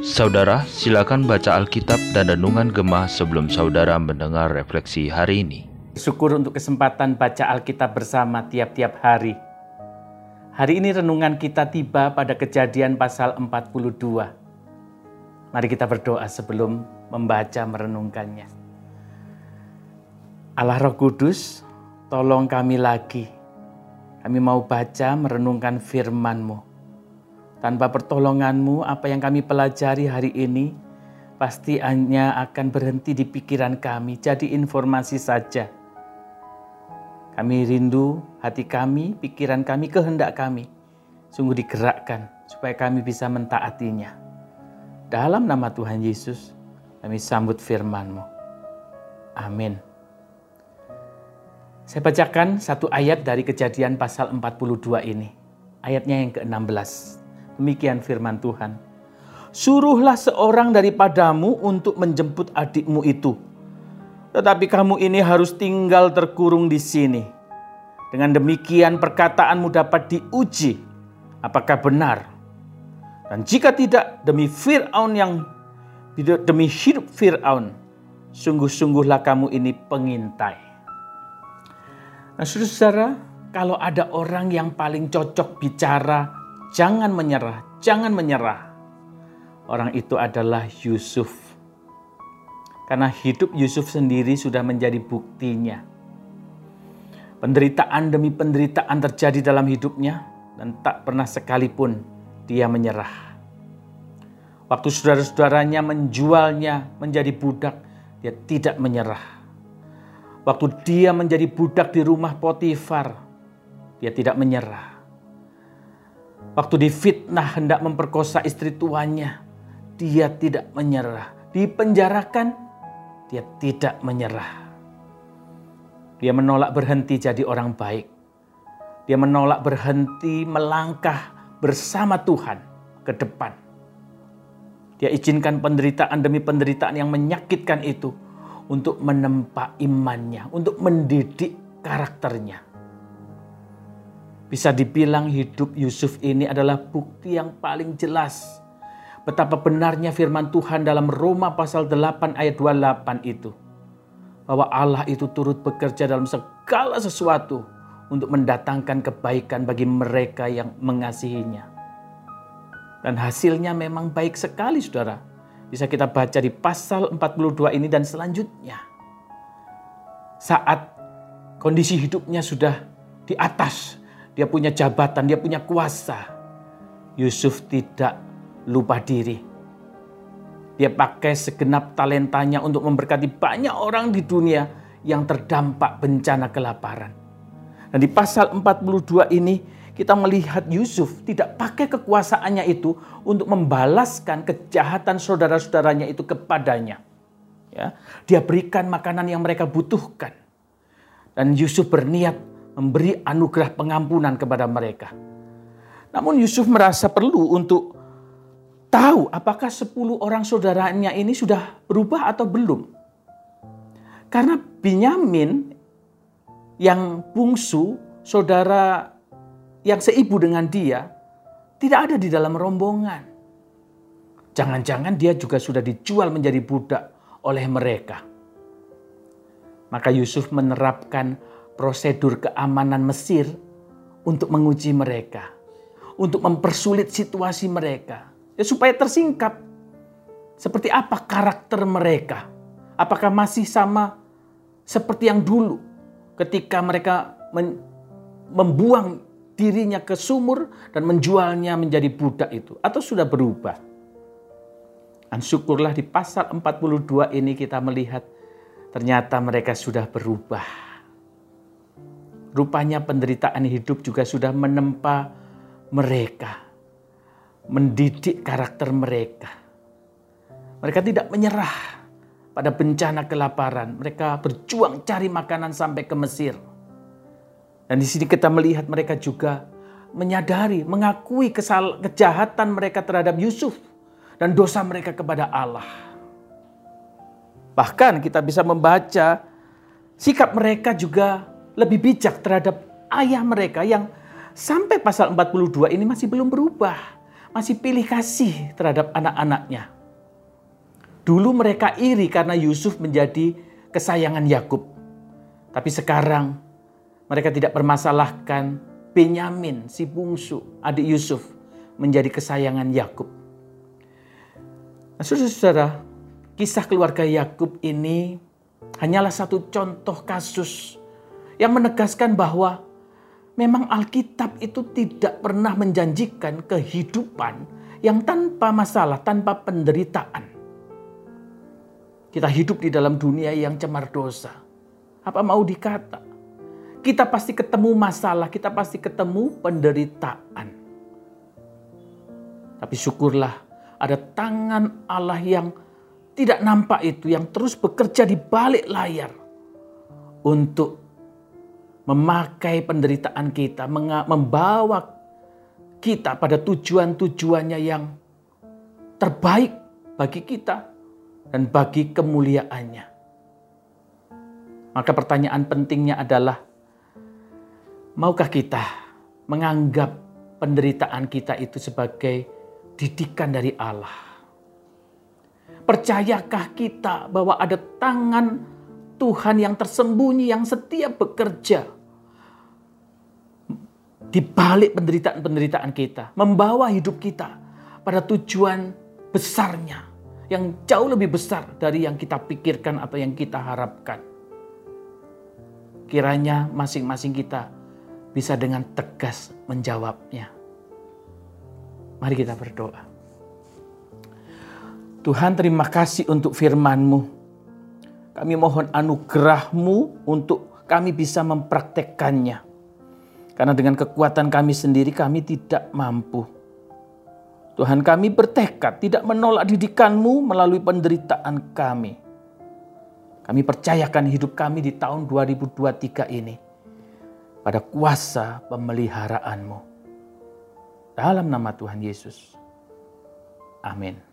Saudara, silakan baca Alkitab dan Renungan Gemah sebelum saudara mendengar refleksi hari ini. Syukur untuk kesempatan baca Alkitab bersama tiap-tiap hari. Hari ini renungan kita tiba pada kejadian pasal 42. Mari kita berdoa sebelum membaca merenungkannya. Allah Roh Kudus, tolong kami lagi. Kami mau baca merenungkan firman-Mu. Tanpa pertolonganmu, apa yang kami pelajari hari ini pasti hanya akan berhenti di pikiran kami, jadi informasi saja. Kami rindu hati kami, pikiran kami, kehendak kami sungguh digerakkan supaya kami bisa mentaatinya. Dalam nama Tuhan Yesus, kami sambut firman-Mu. Amin. Saya bacakan satu ayat dari kejadian pasal 42 ini. Ayatnya yang ke-16. Demikian firman Tuhan. Suruhlah seorang daripadamu untuk menjemput adikmu itu. Tetapi kamu ini harus tinggal terkurung di sini. Dengan demikian perkataanmu dapat diuji apakah benar. Dan jika tidak demi Fir'aun yang demi hidup Fir'aun, sungguh-sungguhlah kamu ini pengintai. Nah saudara, kalau ada orang yang paling cocok bicara Jangan menyerah, jangan menyerah. Orang itu adalah Yusuf. Karena hidup Yusuf sendiri sudah menjadi buktinya. Penderitaan demi penderitaan terjadi dalam hidupnya dan tak pernah sekalipun dia menyerah. Waktu saudara-saudaranya menjualnya menjadi budak, dia tidak menyerah. Waktu dia menjadi budak di rumah Potifar, dia tidak menyerah. Waktu difitnah hendak memperkosa istri tuannya, dia tidak menyerah. Dipenjarakan, dia tidak menyerah. Dia menolak berhenti jadi orang baik. Dia menolak berhenti melangkah bersama Tuhan ke depan. Dia izinkan penderitaan demi penderitaan yang menyakitkan itu untuk menempa imannya, untuk mendidik karakternya. Bisa dibilang hidup Yusuf ini adalah bukti yang paling jelas betapa benarnya firman Tuhan dalam Roma pasal 8 ayat 28 itu. Bahwa Allah itu turut bekerja dalam segala sesuatu untuk mendatangkan kebaikan bagi mereka yang mengasihinya. Dan hasilnya memang baik sekali saudara. Bisa kita baca di pasal 42 ini dan selanjutnya. Saat kondisi hidupnya sudah di atas dia punya jabatan, dia punya kuasa. Yusuf tidak lupa diri. Dia pakai segenap talentanya untuk memberkati banyak orang di dunia yang terdampak bencana kelaparan. Dan di pasal 42 ini kita melihat Yusuf tidak pakai kekuasaannya itu untuk membalaskan kejahatan saudara-saudaranya itu kepadanya. Ya, dia berikan makanan yang mereka butuhkan. Dan Yusuf berniat memberi anugerah pengampunan kepada mereka. Namun Yusuf merasa perlu untuk tahu apakah 10 orang saudaranya ini sudah berubah atau belum. Karena Binyamin yang bungsu, saudara yang seibu dengan dia, tidak ada di dalam rombongan. Jangan-jangan dia juga sudah dijual menjadi budak oleh mereka. Maka Yusuf menerapkan prosedur keamanan Mesir untuk menguji mereka, untuk mempersulit situasi mereka, ya supaya tersingkap. Seperti apa karakter mereka? Apakah masih sama seperti yang dulu ketika mereka membuang dirinya ke sumur dan menjualnya menjadi budak itu atau sudah berubah? Dan syukurlah di pasal 42 ini kita melihat ternyata mereka sudah berubah Rupanya penderitaan hidup juga sudah menempa mereka, mendidik karakter mereka. Mereka tidak menyerah pada bencana kelaparan. Mereka berjuang cari makanan sampai ke Mesir. Dan di sini kita melihat mereka juga menyadari, mengakui kesal, kejahatan mereka terhadap Yusuf dan dosa mereka kepada Allah. Bahkan kita bisa membaca sikap mereka juga lebih bijak terhadap ayah mereka yang sampai pasal 42 ini masih belum berubah. Masih pilih kasih terhadap anak-anaknya. Dulu mereka iri karena Yusuf menjadi kesayangan Yakub. Tapi sekarang mereka tidak permasalahkan Benyamin si bungsu adik Yusuf menjadi kesayangan Yakub. Nah, saudara-saudara, kisah keluarga Yakub ini hanyalah satu contoh kasus yang menegaskan bahwa memang Alkitab itu tidak pernah menjanjikan kehidupan yang tanpa masalah, tanpa penderitaan. Kita hidup di dalam dunia yang cemar dosa. Apa mau dikata? Kita pasti ketemu masalah, kita pasti ketemu penderitaan. Tapi syukurlah ada tangan Allah yang tidak nampak itu, yang terus bekerja di balik layar untuk memakai penderitaan kita, membawa kita pada tujuan-tujuannya yang terbaik bagi kita dan bagi kemuliaannya. Maka pertanyaan pentingnya adalah, maukah kita menganggap penderitaan kita itu sebagai didikan dari Allah? Percayakah kita bahwa ada tangan Tuhan yang tersembunyi, yang setia bekerja di balik penderitaan-penderitaan kita, membawa hidup kita pada tujuan besarnya yang jauh lebih besar dari yang kita pikirkan atau yang kita harapkan. Kiranya masing-masing kita bisa dengan tegas menjawabnya. Mari kita berdoa. Tuhan terima kasih untuk firman-Mu. Kami mohon anugerah-Mu untuk kami bisa mempraktekkannya karena dengan kekuatan kami sendiri kami tidak mampu. Tuhan kami bertekad tidak menolak didikanmu melalui penderitaan kami. Kami percayakan hidup kami di tahun 2023 ini pada kuasa pemeliharaanmu. Dalam nama Tuhan Yesus. Amin.